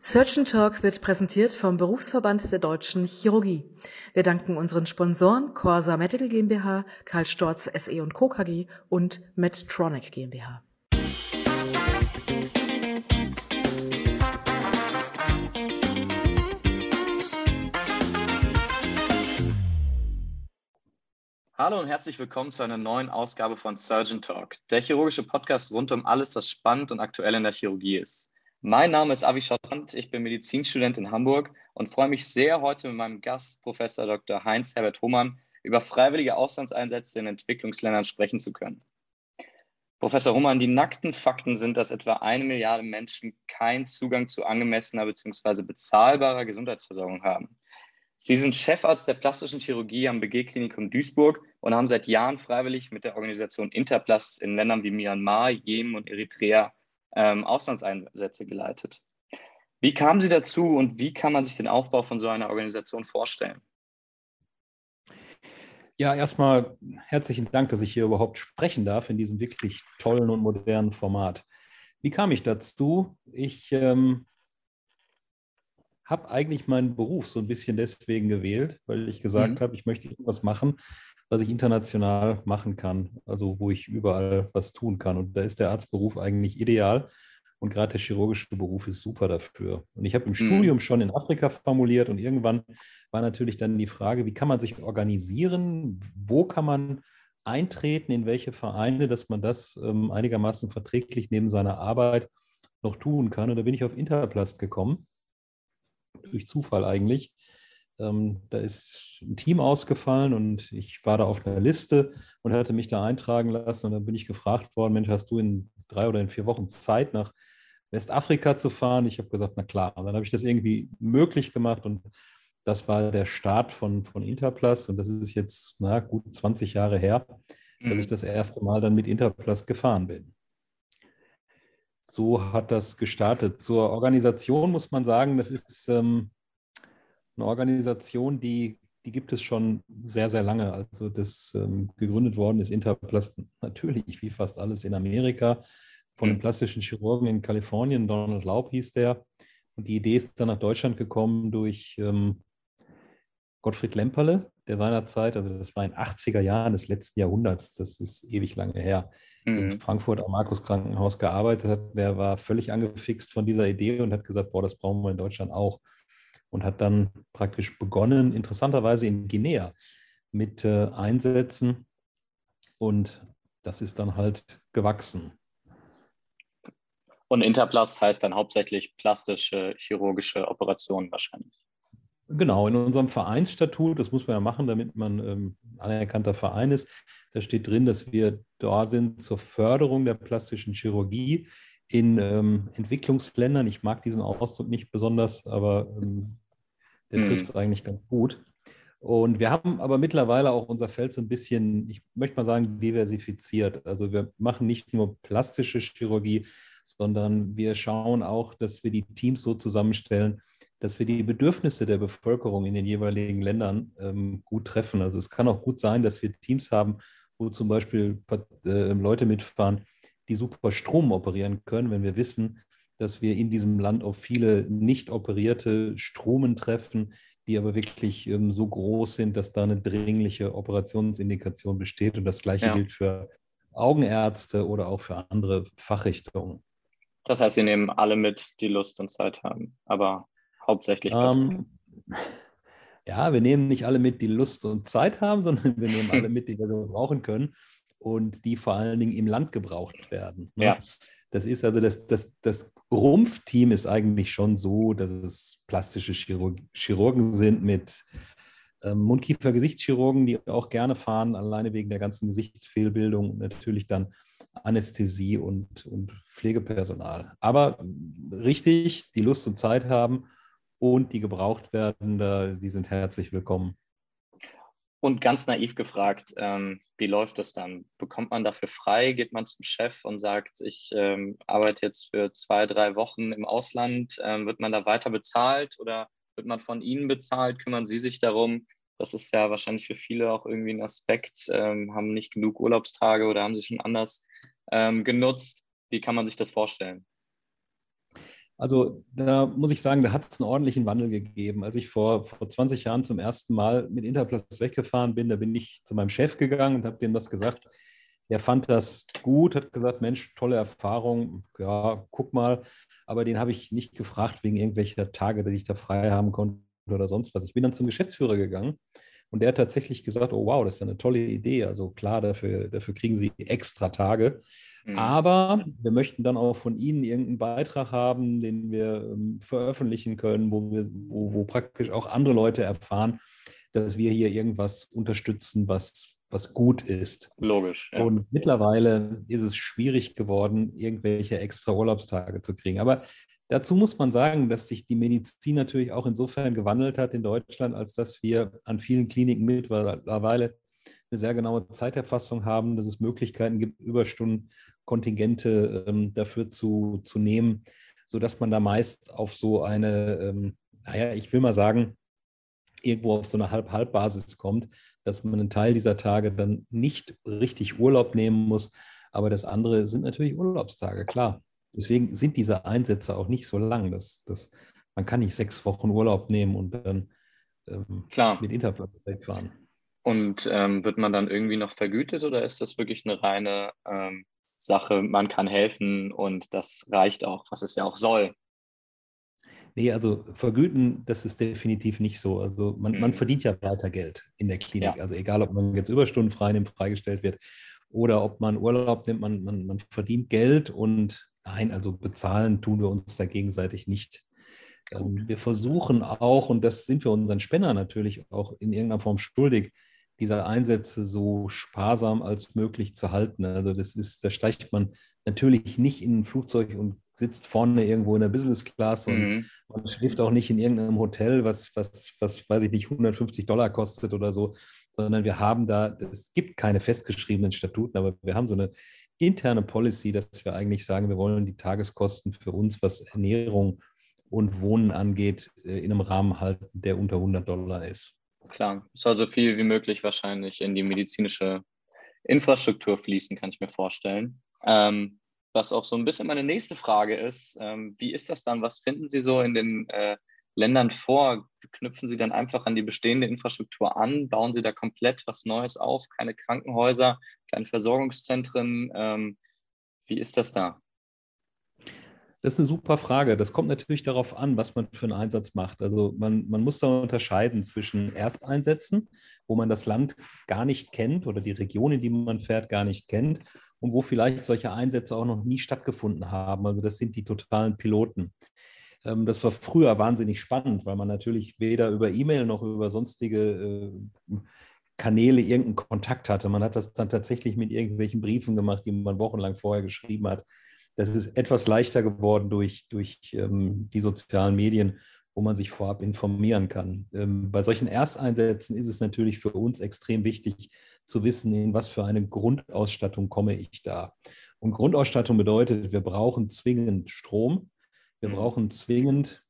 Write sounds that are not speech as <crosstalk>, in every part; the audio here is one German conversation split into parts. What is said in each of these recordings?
Surgeon Talk wird präsentiert vom Berufsverband der Deutschen Chirurgie. Wir danken unseren Sponsoren Corsa Medical GmbH, Karl Storz SE und Co. KG und Medtronic GmbH. Hallo und herzlich willkommen zu einer neuen Ausgabe von Surgeon Talk, der chirurgische Podcast rund um alles, was spannend und aktuell in der Chirurgie ist. Mein Name ist Avi Schottant, ich bin Medizinstudent in Hamburg und freue mich sehr, heute mit meinem Gast, Professor Dr. Heinz Herbert Hohmann, über freiwillige Auslandseinsätze in Entwicklungsländern sprechen zu können. Professor Hohmann, die nackten Fakten sind, dass etwa eine Milliarde Menschen keinen Zugang zu angemessener bzw. bezahlbarer Gesundheitsversorgung haben. Sie sind Chefarzt der plastischen Chirurgie am BG-Klinikum Duisburg und haben seit Jahren freiwillig mit der Organisation Interplast in Ländern wie Myanmar, Jemen und Eritrea ähm, Auslandseinsätze geleitet. Wie kamen Sie dazu und wie kann man sich den Aufbau von so einer Organisation vorstellen? Ja, erstmal herzlichen Dank, dass ich hier überhaupt sprechen darf in diesem wirklich tollen und modernen Format. Wie kam ich dazu? Ich ähm, habe eigentlich meinen Beruf so ein bisschen deswegen gewählt, weil ich gesagt mhm. habe, ich möchte irgendwas machen, was ich international machen kann, also wo ich überall was tun kann. Und da ist der Arztberuf eigentlich ideal. Und gerade der chirurgische Beruf ist super dafür. Und ich habe im mhm. Studium schon in Afrika formuliert und irgendwann war natürlich dann die Frage, wie kann man sich organisieren? Wo kann man eintreten, in welche Vereine, dass man das ähm, einigermaßen verträglich neben seiner Arbeit noch tun kann. Und da bin ich auf Interplast gekommen durch Zufall eigentlich. Ähm, da ist ein Team ausgefallen und ich war da auf einer Liste und hatte mich da eintragen lassen. Und dann bin ich gefragt worden, Mensch, hast du in drei oder in vier Wochen Zeit, nach Westafrika zu fahren? Ich habe gesagt, na klar. Und dann habe ich das irgendwie möglich gemacht und das war der Start von, von Interplus und das ist jetzt na, gut 20 Jahre her, dass ich mhm. das erste Mal dann mit Interplus gefahren bin so hat das gestartet. Zur Organisation muss man sagen, das ist ähm, eine Organisation, die, die gibt es schon sehr, sehr lange. Also das ähm, gegründet worden ist Interplast natürlich, wie fast alles in Amerika, von einem mhm. plastischen Chirurgen in Kalifornien, Donald Laub hieß der. Und die Idee ist dann nach Deutschland gekommen durch ähm, Gottfried Lemperle, der seinerzeit, also das war in 80er Jahren des letzten Jahrhunderts, das ist ewig lange her, mhm. in Frankfurt am Markus Krankenhaus gearbeitet hat. Der war völlig angefixt von dieser Idee und hat gesagt, boah, das brauchen wir in Deutschland auch. Und hat dann praktisch begonnen, interessanterweise in Guinea mit äh, Einsätzen. Und das ist dann halt gewachsen. Und Interplast heißt dann hauptsächlich plastische chirurgische Operationen wahrscheinlich. Genau, in unserem Vereinsstatut, das muss man ja machen, damit man ähm, anerkannter Verein ist, da steht drin, dass wir da sind zur Förderung der plastischen Chirurgie in ähm, Entwicklungsländern. Ich mag diesen Ausdruck nicht besonders, aber ähm, der hm. trifft es eigentlich ganz gut. Und wir haben aber mittlerweile auch unser Feld so ein bisschen, ich möchte mal sagen, diversifiziert. Also wir machen nicht nur plastische Chirurgie, sondern wir schauen auch, dass wir die Teams so zusammenstellen, dass wir die Bedürfnisse der Bevölkerung in den jeweiligen Ländern ähm, gut treffen. Also es kann auch gut sein, dass wir Teams haben, wo zum Beispiel äh, Leute mitfahren, die super Strom operieren können, wenn wir wissen, dass wir in diesem Land auf viele nicht operierte Stromen treffen, die aber wirklich ähm, so groß sind, dass da eine dringliche Operationsindikation besteht. Und das Gleiche ja. gilt für Augenärzte oder auch für andere Fachrichtungen. Das heißt, Sie nehmen alle mit, die Lust und Zeit haben, aber hauptsächlich ähm, <laughs> Ja, wir nehmen nicht alle mit, die Lust und Zeit haben, sondern wir nehmen alle <laughs> mit, die wir brauchen können und die vor allen Dingen im Land gebraucht werden. Ne? Ja. Das ist also das, das, das Rumpfteam ist eigentlich schon so, dass es plastische Chirurg Chirurgen sind mit ähm, Mundkiefer-Gesichtschirurgen, die auch gerne fahren, alleine wegen der ganzen Gesichtsfehlbildung und natürlich dann Anästhesie und, und Pflegepersonal. Aber richtig, die Lust und Zeit haben und die gebraucht werden, die sind herzlich willkommen. Und ganz naiv gefragt, ähm, wie läuft das dann? Bekommt man dafür frei? Geht man zum Chef und sagt, ich ähm, arbeite jetzt für zwei, drei Wochen im Ausland? Ähm, wird man da weiter bezahlt oder wird man von Ihnen bezahlt? Kümmern Sie sich darum? Das ist ja wahrscheinlich für viele auch irgendwie ein Aspekt, ähm, haben nicht genug Urlaubstage oder haben sie schon anders ähm, genutzt. Wie kann man sich das vorstellen? Also da muss ich sagen, da hat es einen ordentlichen Wandel gegeben. Als ich vor, vor 20 Jahren zum ersten Mal mit Interplus weggefahren bin, da bin ich zu meinem Chef gegangen und habe dem das gesagt. Er fand das gut, hat gesagt, Mensch, tolle Erfahrung, ja, guck mal. Aber den habe ich nicht gefragt wegen irgendwelcher Tage, dass ich da frei haben konnte oder sonst was. Ich bin dann zum Geschäftsführer gegangen und der hat tatsächlich gesagt, oh wow, das ist eine tolle Idee. Also klar, dafür, dafür kriegen Sie extra Tage. Mhm. Aber wir möchten dann auch von Ihnen irgendeinen Beitrag haben, den wir ähm, veröffentlichen können, wo, wir, wo, wo praktisch auch andere Leute erfahren, dass wir hier irgendwas unterstützen, was, was gut ist. Logisch. Ja. Und mittlerweile ist es schwierig geworden, irgendwelche extra Urlaubstage zu kriegen. Aber dazu muss man sagen, dass sich die Medizin natürlich auch insofern gewandelt hat in Deutschland, als dass wir an vielen Kliniken mittlerweile eine sehr genaue Zeiterfassung haben, dass es Möglichkeiten gibt, Überstundenkontingente ähm, dafür zu, zu nehmen, sodass man da meist auf so eine, ähm, naja, ich will mal sagen, irgendwo auf so eine Halb-Halb-Basis kommt, dass man einen Teil dieser Tage dann nicht richtig Urlaub nehmen muss, aber das andere sind natürlich Urlaubstage, klar. Deswegen sind diese Einsätze auch nicht so lang. Dass, dass man kann nicht sechs Wochen Urlaub nehmen und dann ähm, mit Interplatz wegfahren. Und ähm, wird man dann irgendwie noch vergütet oder ist das wirklich eine reine ähm, Sache, man kann helfen und das reicht auch, was es ja auch soll? Nee, also vergüten, das ist definitiv nicht so. Also man, mhm. man verdient ja weiter Geld in der Klinik. Ja. Also egal, ob man jetzt Überstunden frei nimmt, freigestellt wird oder ob man Urlaub nimmt, man, man, man verdient Geld und nein, also bezahlen tun wir uns da gegenseitig nicht. Ähm, wir versuchen auch, und das sind wir unseren Spender natürlich auch in irgendeiner Form schuldig, diese Einsätze so sparsam als möglich zu halten. Also das ist, da steigt man natürlich nicht in ein Flugzeug und sitzt vorne irgendwo in der Business Class und mhm. man schläft auch nicht in irgendeinem Hotel, was, was, was, weiß ich nicht, 150 Dollar kostet oder so, sondern wir haben da, es gibt keine festgeschriebenen Statuten, aber wir haben so eine interne Policy, dass wir eigentlich sagen, wir wollen die Tageskosten für uns, was Ernährung und Wohnen angeht, äh, in einem Rahmen halten, der unter 100 Dollar ist. Klar, soll so viel wie möglich wahrscheinlich in die medizinische Infrastruktur fließen, kann ich mir vorstellen. Ähm, was auch so ein bisschen meine nächste Frage ist, ähm, wie ist das dann? Was finden Sie so in den äh, Ländern vor? Knüpfen Sie dann einfach an die bestehende Infrastruktur an? Bauen Sie da komplett was Neues auf? Keine Krankenhäuser, keine Versorgungszentren? Ähm, wie ist das da? Das ist eine super Frage. Das kommt natürlich darauf an, was man für einen Einsatz macht. Also man, man muss da unterscheiden zwischen Ersteinsätzen, wo man das Land gar nicht kennt oder die Region, in die man fährt, gar nicht kennt und wo vielleicht solche Einsätze auch noch nie stattgefunden haben. Also das sind die totalen Piloten. Ähm, das war früher wahnsinnig spannend, weil man natürlich weder über E-Mail noch über sonstige äh, Kanäle irgendeinen Kontakt hatte. Man hat das dann tatsächlich mit irgendwelchen Briefen gemacht, die man wochenlang vorher geschrieben hat. Das ist etwas leichter geworden durch, durch ähm, die sozialen Medien, wo man sich vorab informieren kann. Ähm, bei solchen Ersteinsätzen ist es natürlich für uns extrem wichtig zu wissen, in was für eine Grundausstattung komme ich da. Und Grundausstattung bedeutet, wir brauchen zwingend Strom, wir mhm. brauchen zwingend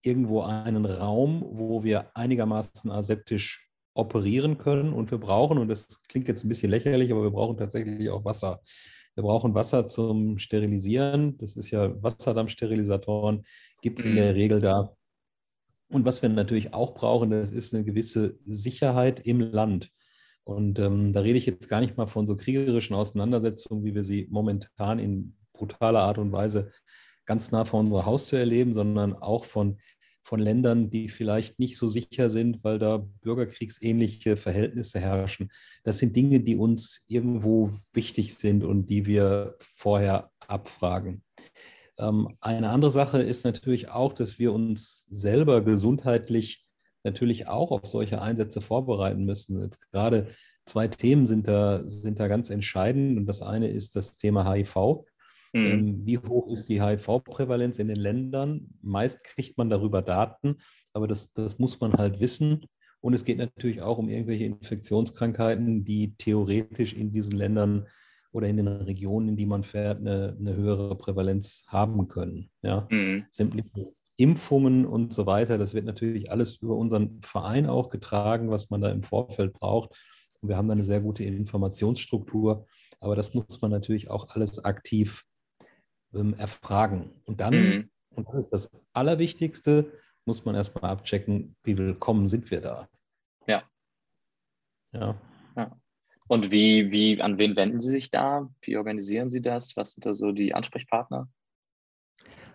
irgendwo einen Raum, wo wir einigermaßen aseptisch operieren können. Und wir brauchen, und das klingt jetzt ein bisschen lächerlich, aber wir brauchen tatsächlich auch Wasser. Wir brauchen Wasser zum Sterilisieren. Das ist ja Wasserdampfsterilisatoren, gibt es in der mhm. Regel da. Und was wir natürlich auch brauchen, das ist eine gewisse Sicherheit im Land. Und ähm, da rede ich jetzt gar nicht mal von so kriegerischen Auseinandersetzungen, wie wir sie momentan in brutaler Art und Weise ganz nah vor unserer Haustür erleben, sondern auch von von Ländern, die vielleicht nicht so sicher sind, weil da bürgerkriegsähnliche Verhältnisse herrschen. Das sind Dinge, die uns irgendwo wichtig sind und die wir vorher abfragen. Ähm, eine andere Sache ist natürlich auch, dass wir uns selber gesundheitlich natürlich auch auf solche Einsätze vorbereiten müssen. Jetzt gerade zwei Themen sind da, sind da ganz entscheidend. Und das eine ist das Thema HIV. Mhm. Ähm, wie hoch ist die HIV-Prävalenz in den Ländern? Meist kriegt man darüber Daten, aber das, das muss man halt wissen. Und es geht natürlich auch um irgendwelche Infektionskrankheiten, die theoretisch in diesen Ländern oder in den Regionen, in die man fährt, eine, eine höhere Prävalenz haben können. Ja? Mhm. Sämtliche Impfungen und so weiter, das wird natürlich alles über unseren Verein auch getragen, was man da im Vorfeld braucht. Und wir haben da eine sehr gute Informationsstruktur, aber das muss man natürlich auch alles aktiv ähm, erfragen. Und dann mhm. Und das ist das Allerwichtigste, muss man erstmal abchecken, wie willkommen sind wir da. Ja. Ja. ja. Und wie, wie, an wen wenden Sie sich da? Wie organisieren Sie das? Was sind da so die Ansprechpartner?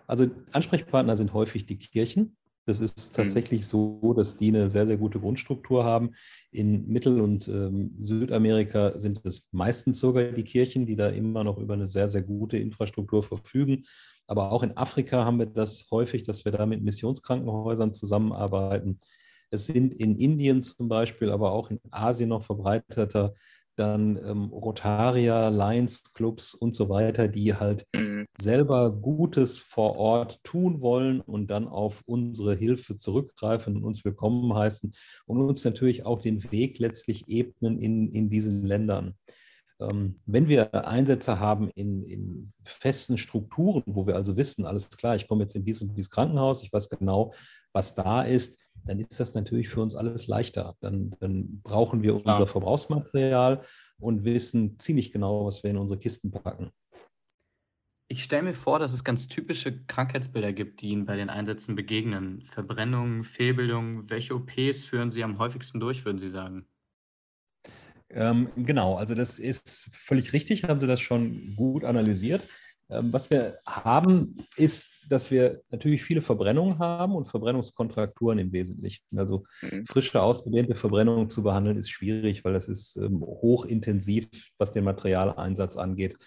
Also Ansprechpartner sind häufig die Kirchen. Das ist mhm. tatsächlich so, dass die eine sehr, sehr gute Grundstruktur haben. In Mittel- und ähm, Südamerika sind es meistens sogar die Kirchen, die da immer noch über eine sehr, sehr gute Infrastruktur verfügen. Aber auch in Afrika haben wir das häufig, dass wir da mit Missionskrankenhäusern zusammenarbeiten. Es sind in Indien zum Beispiel, aber auch in Asien noch verbreiteter dann ähm, Rotaria, Lions Clubs und so weiter, die halt mhm. Selber Gutes vor Ort tun wollen und dann auf unsere Hilfe zurückgreifen und uns willkommen heißen und uns natürlich auch den Weg letztlich ebnen in, in diesen Ländern. Ähm, wenn wir Einsätze haben in, in festen Strukturen, wo wir also wissen, alles klar, ich komme jetzt in dieses und dieses Krankenhaus, ich weiß genau, was da ist, dann ist das natürlich für uns alles leichter. Dann, dann brauchen wir unser Verbrauchsmaterial und wissen ziemlich genau, was wir in unsere Kisten packen. Ich stelle mir vor, dass es ganz typische Krankheitsbilder gibt, die Ihnen bei den Einsätzen begegnen. Verbrennung, Fehlbildung. Welche OPs führen Sie am häufigsten durch, würden Sie sagen? Ähm, genau, also das ist völlig richtig, haben Sie das schon gut analysiert. Ähm, was wir haben, ist, dass wir natürlich viele Verbrennungen haben und Verbrennungskontrakturen im Wesentlichen. Also mhm. frische, ausgedehnte Verbrennung zu behandeln, ist schwierig, weil das ist ähm, hochintensiv, was den Materialeinsatz angeht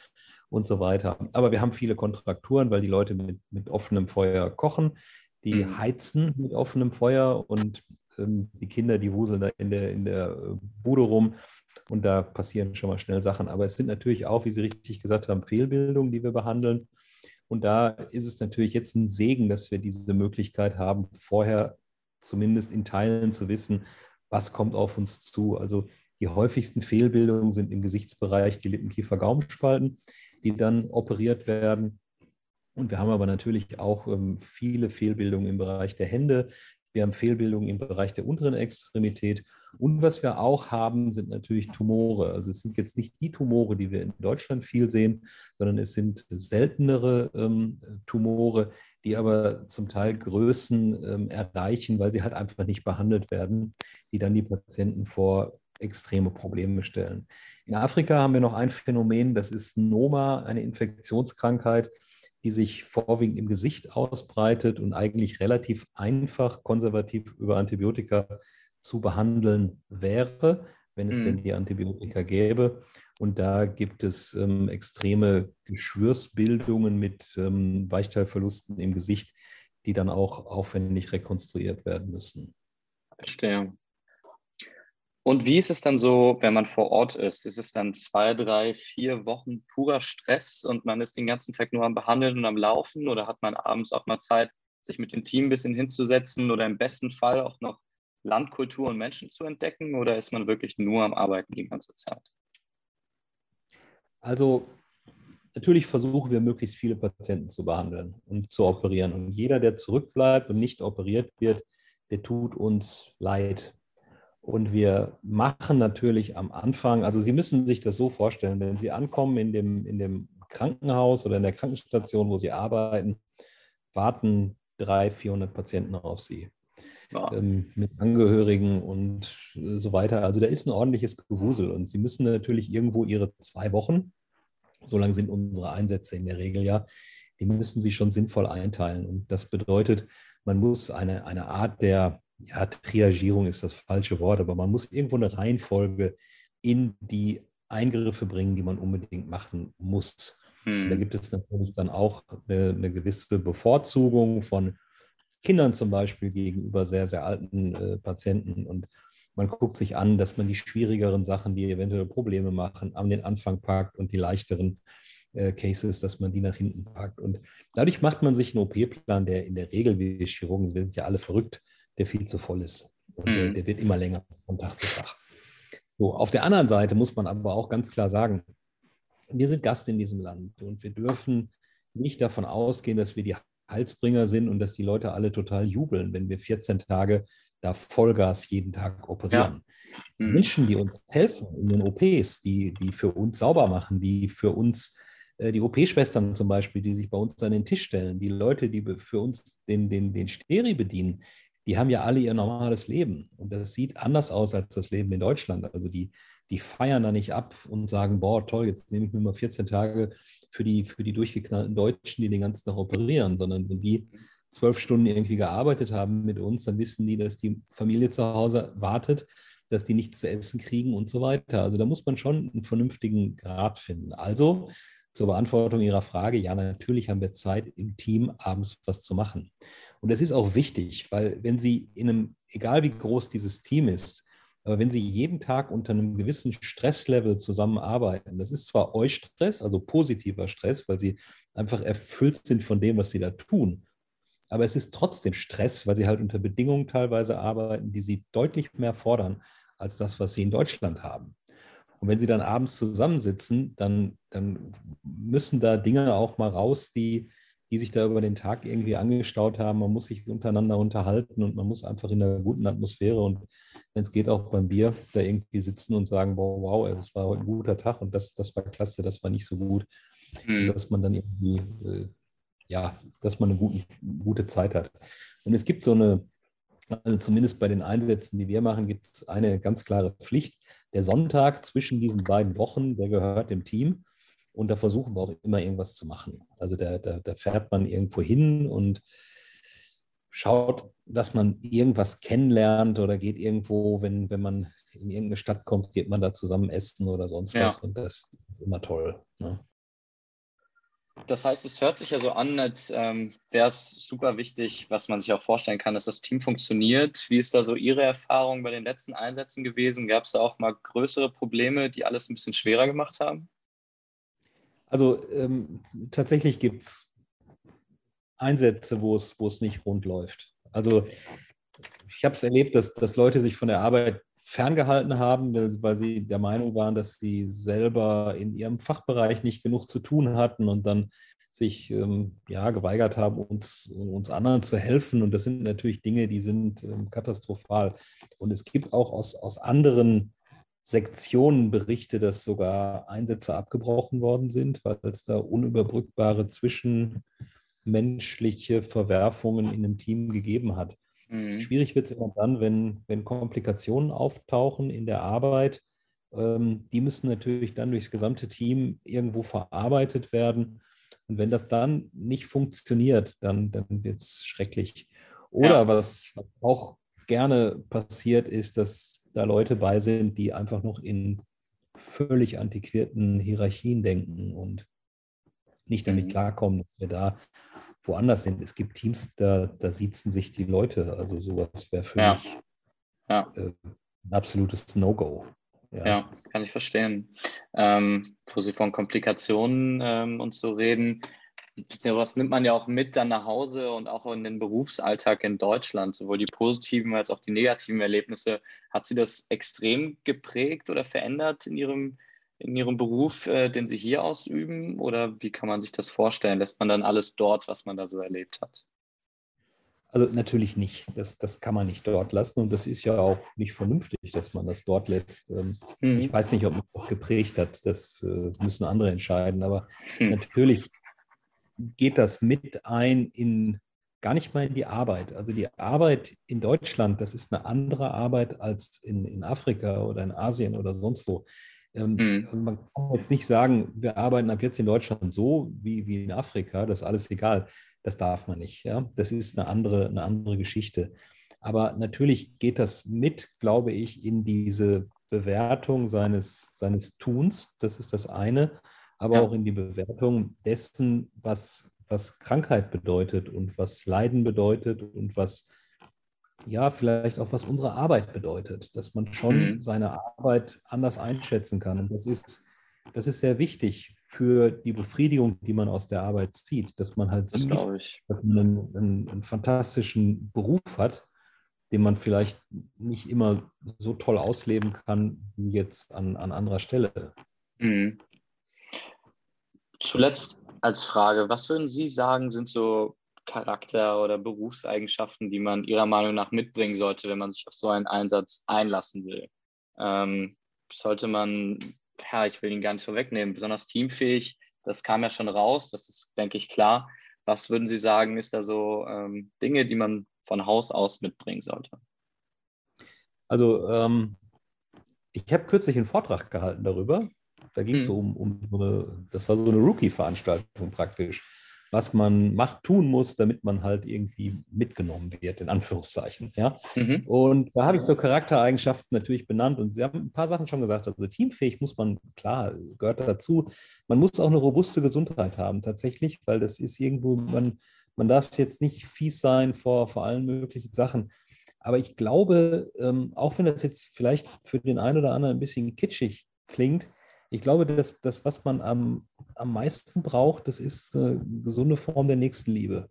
und so weiter. Aber wir haben viele Kontrakturen, weil die Leute mit, mit offenem Feuer kochen, die mhm. heizen mit offenem Feuer und ähm, die Kinder, die wuseln da in der, in der äh, Bude rum und da passieren schon mal schnell Sachen. Aber es sind natürlich auch, wie Sie richtig gesagt haben, Fehlbildungen, die wir behandeln. Und da ist es natürlich jetzt ein Segen, dass wir diese Möglichkeit haben, vorher zumindest in Teilen zu wissen, was kommt auf uns zu. Also die häufigsten Fehlbildungen sind im Gesichtsbereich die Lippenkiefer-Gaumspalten, die dann operiert werden. Und wir haben aber natürlich auch ähm, viele Fehlbildungen im Bereich der Hände. Wir haben Fehlbildungen im Bereich der unteren Extremität. Und was wir auch haben, sind natürlich Tumore. Also es sind jetzt nicht die Tumore, die wir in Deutschland viel sehen, sondern es sind seltenere ähm, Tumore, die aber zum Teil Größen ähm, erreichen, weil sie halt einfach nicht behandelt werden, die dann die Patienten vor extreme Probleme stellen. In Afrika haben wir noch ein Phänomen, das ist Noma, eine Infektionskrankheit, die sich vorwiegend im Gesicht ausbreitet und eigentlich relativ einfach konservativ über Antibiotika zu behandeln wäre, wenn es mhm. denn die Antibiotika gäbe. Und da gibt es ähm, extreme Geschwürsbildungen mit ähm, Weichteilverlusten im Gesicht, die dann auch aufwendig rekonstruiert werden müssen. Verstehe. Und wie ist es dann so, wenn man vor Ort ist? Ist es dann zwei, drei, vier Wochen purer Stress und man ist den ganzen Tag nur am Behandeln und am Laufen oder hat man abends auch mal Zeit, sich mit dem Team ein bisschen hinzusetzen oder im besten Fall auch noch Landkultur und Menschen zu entdecken oder ist man wirklich nur am Arbeiten die ganze Zeit? Also natürlich versuchen wir möglichst viele Patienten zu behandeln und zu operieren. Und jeder, der zurückbleibt und nicht operiert wird, der tut uns leid. Und wir machen natürlich am Anfang, also Sie müssen sich das so vorstellen, wenn Sie ankommen in dem, in dem Krankenhaus oder in der Krankenstation, wo Sie arbeiten, warten 300, 400 Patienten auf Sie. Ja. Ähm, mit Angehörigen und so weiter. Also da ist ein ordentliches Gewusel und Sie müssen natürlich irgendwo Ihre zwei Wochen, so lange sind unsere Einsätze in der Regel ja, die müssen Sie schon sinnvoll einteilen. Und das bedeutet, man muss eine, eine Art der ja, Triagierung ist das falsche Wort, aber man muss irgendwo eine Reihenfolge in die Eingriffe bringen, die man unbedingt machen muss. Hm. Da gibt es natürlich dann auch eine, eine, gewisse Bevorzugung von Kindern zum Beispiel gegenüber sehr, sehr alten äh, Patienten. Und man guckt sich an, dass man die schwierigeren Sachen, die eventuell Probleme machen, an den Anfang packt und die leichteren äh, Cases, dass man die nach hinten packt. Und dadurch macht man sich einen OP-Plan, der in der Regel, wir Chirurgen wir sind ja alle verrückt, der viel zu voll ist. Und mhm. der, der, wird immer länger von Tag zu Tag. So, auf der anderen Seite muss man aber auch ganz klar sagen, wir sind Gast in diesem Land und wir dürfen nicht davon ausgehen, dass wir die Halsbringer sind und dass die Leute alle total jubeln, wenn wir 14 Tage da Vollgas jeden Tag operieren. Ja. Mhm. Menschen, die uns helfen in den OPs, die, die für uns sauber machen, die für uns Äh, die OP-Schwestern zum Beispiel, die sich bei uns an den Tisch stellen, die Leute, die für uns den, den, den Steri bedienen, die haben ja alle ihr normales Leben. Und das sieht anders aus als das Leben in Deutschland. Also die, die feiern da nicht ab und sagen, boah, toll, jetzt nehme ich mir mal 14 Tage für die, für die durchgeknallten Deutschen, die den ganzen Tag operieren, sondern wenn die zwölf Stunden irgendwie gearbeitet haben mit uns, dann wissen die, dass die Familie zu Hause wartet, dass die nichts zu essen kriegen und so weiter. Also da muss man schon einen vernünftigen Grad finden. Also zur Beantwortung Ihrer Frage, ja, natürlich haben wir Zeit im Team abends was zu machen. Und das ist auch wichtig, weil wenn Sie in einem, egal wie groß dieses Team ist, aber wenn Sie jeden Tag unter einem gewissen Stresslevel zusammenarbeiten, das ist zwar Eustress, also positiver Stress, weil Sie einfach erfüllt sind von dem, was Sie da tun, aber es ist trotzdem Stress, weil Sie halt unter Bedingungen teilweise arbeiten, die Sie deutlich mehr fordern als das, was Sie in Deutschland haben. Und wenn Sie dann abends zusammensitzen, dann, dann müssen da Dinge auch mal raus, die, die sich da über den Tag irgendwie angestaut haben. Man muss sich untereinander unterhalten und man muss einfach in einer guten Atmosphäre und wenn es geht, auch beim Bier da irgendwie sitzen und sagen, wow, wow, es war heute ein guter Tag und das, das war klasse, das war nicht so gut. Mhm. Dass man dann irgendwie, äh, ja, dass man eine gute, gute Zeit hat. Und es gibt so eine, also zumindest bei den Einsätzen, die wir machen, gibt es eine ganz klare Pflicht. Der Sonntag zwischen diesen beiden Wochen, der gehört dem Team. Und da versuchen wir auch immer irgendwas zu machen. Also da, da, da fährt man irgendwo hin und schaut, dass man irgendwas kennenlernt oder geht irgendwo, wenn, wenn man in irgendeine Stadt kommt, geht man da zusammen essen oder sonst ja. was. Und das ist immer toll. Ne? Das heißt, es hört sich ja so an, als ähm, wäre es super wichtig, was man sich auch vorstellen kann, dass das Team funktioniert. Wie ist da so Ihre Erfahrung bei den letzten Einsätzen gewesen? Gab es da auch mal größere Probleme, die alles ein bisschen schwerer gemacht haben? Also ähm, tatsächlich gibt es Einsätze, wo es, nicht rund läuft. Also ich habe es erlebt, dass, dass Leute sich von der Arbeit ferngehalten haben, weil sie der Meinung waren, dass sie selber in ihrem Fachbereich nicht genug zu tun hatten und dann sich ähm, ja, geweigert haben, uns, uns anderen zu helfen. Und das sind natürlich Dinge, die sind ähm, katastrophal. Und es gibt auch aus, aus anderen Sektionen Berichte, dass sogar Einsätze abgebrochen worden sind, weil es da unüberbrückbare zwischen menschliche Verwerfungen in einem Team gegeben hat. Mhm. Schwierig wird es immer dann, wenn, wenn Komplikationen auftauchen in der Arbeit. Ähm, die müssen natürlich dann durchs gesamte Team irgendwo verarbeitet werden. Und wenn das dann nicht funktioniert, dann, dann wird es schrecklich. Oder ja. was auch gerne passiert, ist, dass da Leute bei sind, die einfach noch in völlig antiquierten Hierarchien denken und nicht damit mhm. klarkommen, dass wir da woanders sind. Es gibt Teams, da, da siezen sich die Leute. Also sowas wäre für ja. mich ja. Äh, ein absolutes No-Go. Ja. ja. kann ich verstehen. Ähm, wo Sie von Komplikationen ähm, und so reden, was nimmt man ja auch mit dann nach Hause und auch in den Berufsalltag in Deutschland, sowohl die positiven als auch die negativen Erlebnisse. Hat Sie das extrem geprägt oder verändert in Ihrem in Ihrem Beruf, äh, den Sie hier ausüben? Oder wie kann man sich das vorstellen? Lässt man dann alles dort, was man da so erlebt hat? Also natürlich nicht. Das, das kann man nicht dort lassen und das ist ja auch nicht vernünftig, dass man das dort lässt. Ähm, hm. Ich weiß nicht, ob mich das geprägt hat. Das äh, müssen andere entscheiden. Aber hm. natürlich geht das mit ein in gar nicht mal in die Arbeit. Also die Arbeit in Deutschland, das ist eine andere Arbeit als in, in Afrika oder in Asien oder sonst wo. Ähm, mhm. Man kann jetzt nicht sagen, wir arbeiten ab jetzt in Deutschland so wie, wie in Afrika, das ist alles egal. Das darf man nicht. Ja? Das ist eine andere, eine andere Geschichte. Aber natürlich geht das mit, glaube ich, in diese Bewertung seines, seines Tuns. Das ist das eine. Aber ja. auch in die Bewertung dessen, was, was Krankheit bedeutet und was Leiden bedeutet und was ja, vielleicht auch, was unsere Arbeit bedeutet, dass man schon mhm. seine Arbeit anders einschätzen kann. Und das ist, das ist sehr wichtig für die Befriedigung, die man aus der Arbeit zieht, dass man halt das sieht, dass man einen, einen, einen, fantastischen Beruf hat, den man vielleicht nicht immer so toll ausleben kann wie jetzt an, an anderer Stelle. Mhm. Zuletzt als Frage, was würden Sie sagen, sind so Charakter- oder Berufseigenschaften, die man Ihrer Meinung nach mitbringen sollte, wenn man sich auf so einen Einsatz einlassen will? Ähm, sollte man, ja, ich will ihn gar nicht vorwegnehmen, besonders teamfähig, Das kam ja schon raus, das ist, denke ich, klar. Was würden Sie sagen, ist da so ähm, Dinge, die man von Haus aus mitbringen sollte? Also, ähm, ich habe kürzlich einen Vortrag gehalten darüber. Da ging es hm. so um, um so eine, das war so eine Rookie-Veranstaltung praktisch was man macht, tun muss, damit man halt irgendwie mitgenommen wird, in Anführungszeichen. Ja? Mhm. Und da habe ich so Charaktereigenschaften natürlich benannt und Sie haben ein paar Sachen schon gesagt. Also teamfähig muss man, klar, gehört dazu. Man muss auch eine robuste Gesundheit haben, tatsächlich, weil das ist irgendwo, man, man darf jetzt nicht fies sein vor, vor allen möglichen Sachen. Aber ich glaube, ähm, auch wenn das jetzt vielleicht für den einen oder anderen ein bisschen kitschig klingt, ich glaube, dass das, was man am, am meisten braucht, das ist eine gesunde Form der Nächstenliebe.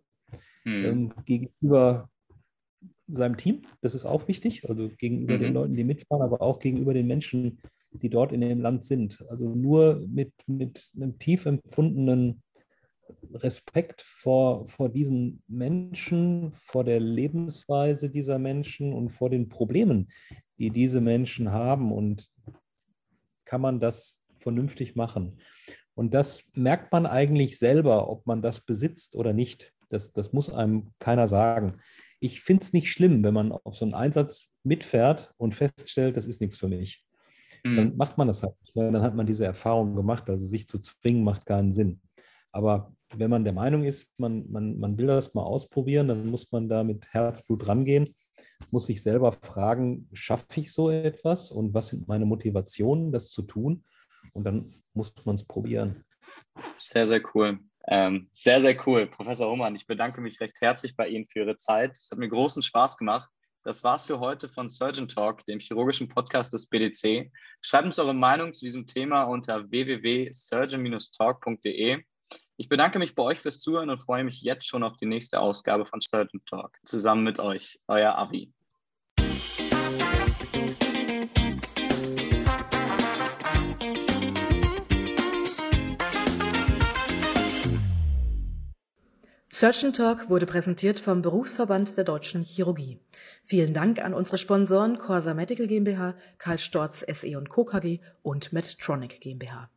Hm. Ähm, gegenüber seinem Team, das ist auch wichtig, also gegenüber mhm. den Leuten, die mitfahren, aber auch gegenüber den Menschen, die dort in dem Land sind. Also nur mit, mit einem tief empfundenen Respekt vor, vor diesen Menschen, vor der Lebensweise dieser Menschen und vor den Problemen, die diese Menschen haben. Und kann man das vernünftig machen. Und das merkt man eigentlich selber, ob man das besitzt oder nicht. Das, das muss einem keiner sagen. Ich finde es nicht schlimm, wenn man auf so einen Einsatz mitfährt und feststellt, das ist nichts für mich. Mhm. Dann macht man das halt. Dann hat man diese Erfahrung gemacht. Also sich zu zwingen, macht keinen Sinn. Aber wenn man der Meinung ist, man, man, man will das mal ausprobieren, dann muss man da mit Herzblut rangehen, muss sich selber fragen, schaffe ich so etwas und was sind meine Motivationen, das zu tun? Und dann muss man es probieren. Sehr, sehr cool. Ähm, sehr, sehr cool. Professor Hohmann, ich bedanke mich recht herzlich bei Ihnen für Ihre Zeit. Es hat mir großen Spaß gemacht. Das war's für heute von Surgeon Talk, dem chirurgischen Podcast des BDC. Schreibt uns eure Meinung zu diesem Thema unter www.surgeon-talk.de. Ich bedanke mich bei euch fürs Zuhören und freue mich jetzt schon auf die nächste Ausgabe von Surgeon Talk. Zusammen mit euch, euer Avi. Surgeon Talk wurde präsentiert vom Berufsverband der Deutschen Chirurgie. Vielen Dank an unsere Sponsoren Corsa Medical GmbH, Karl Storz SE Co. KG und Medtronic GmbH.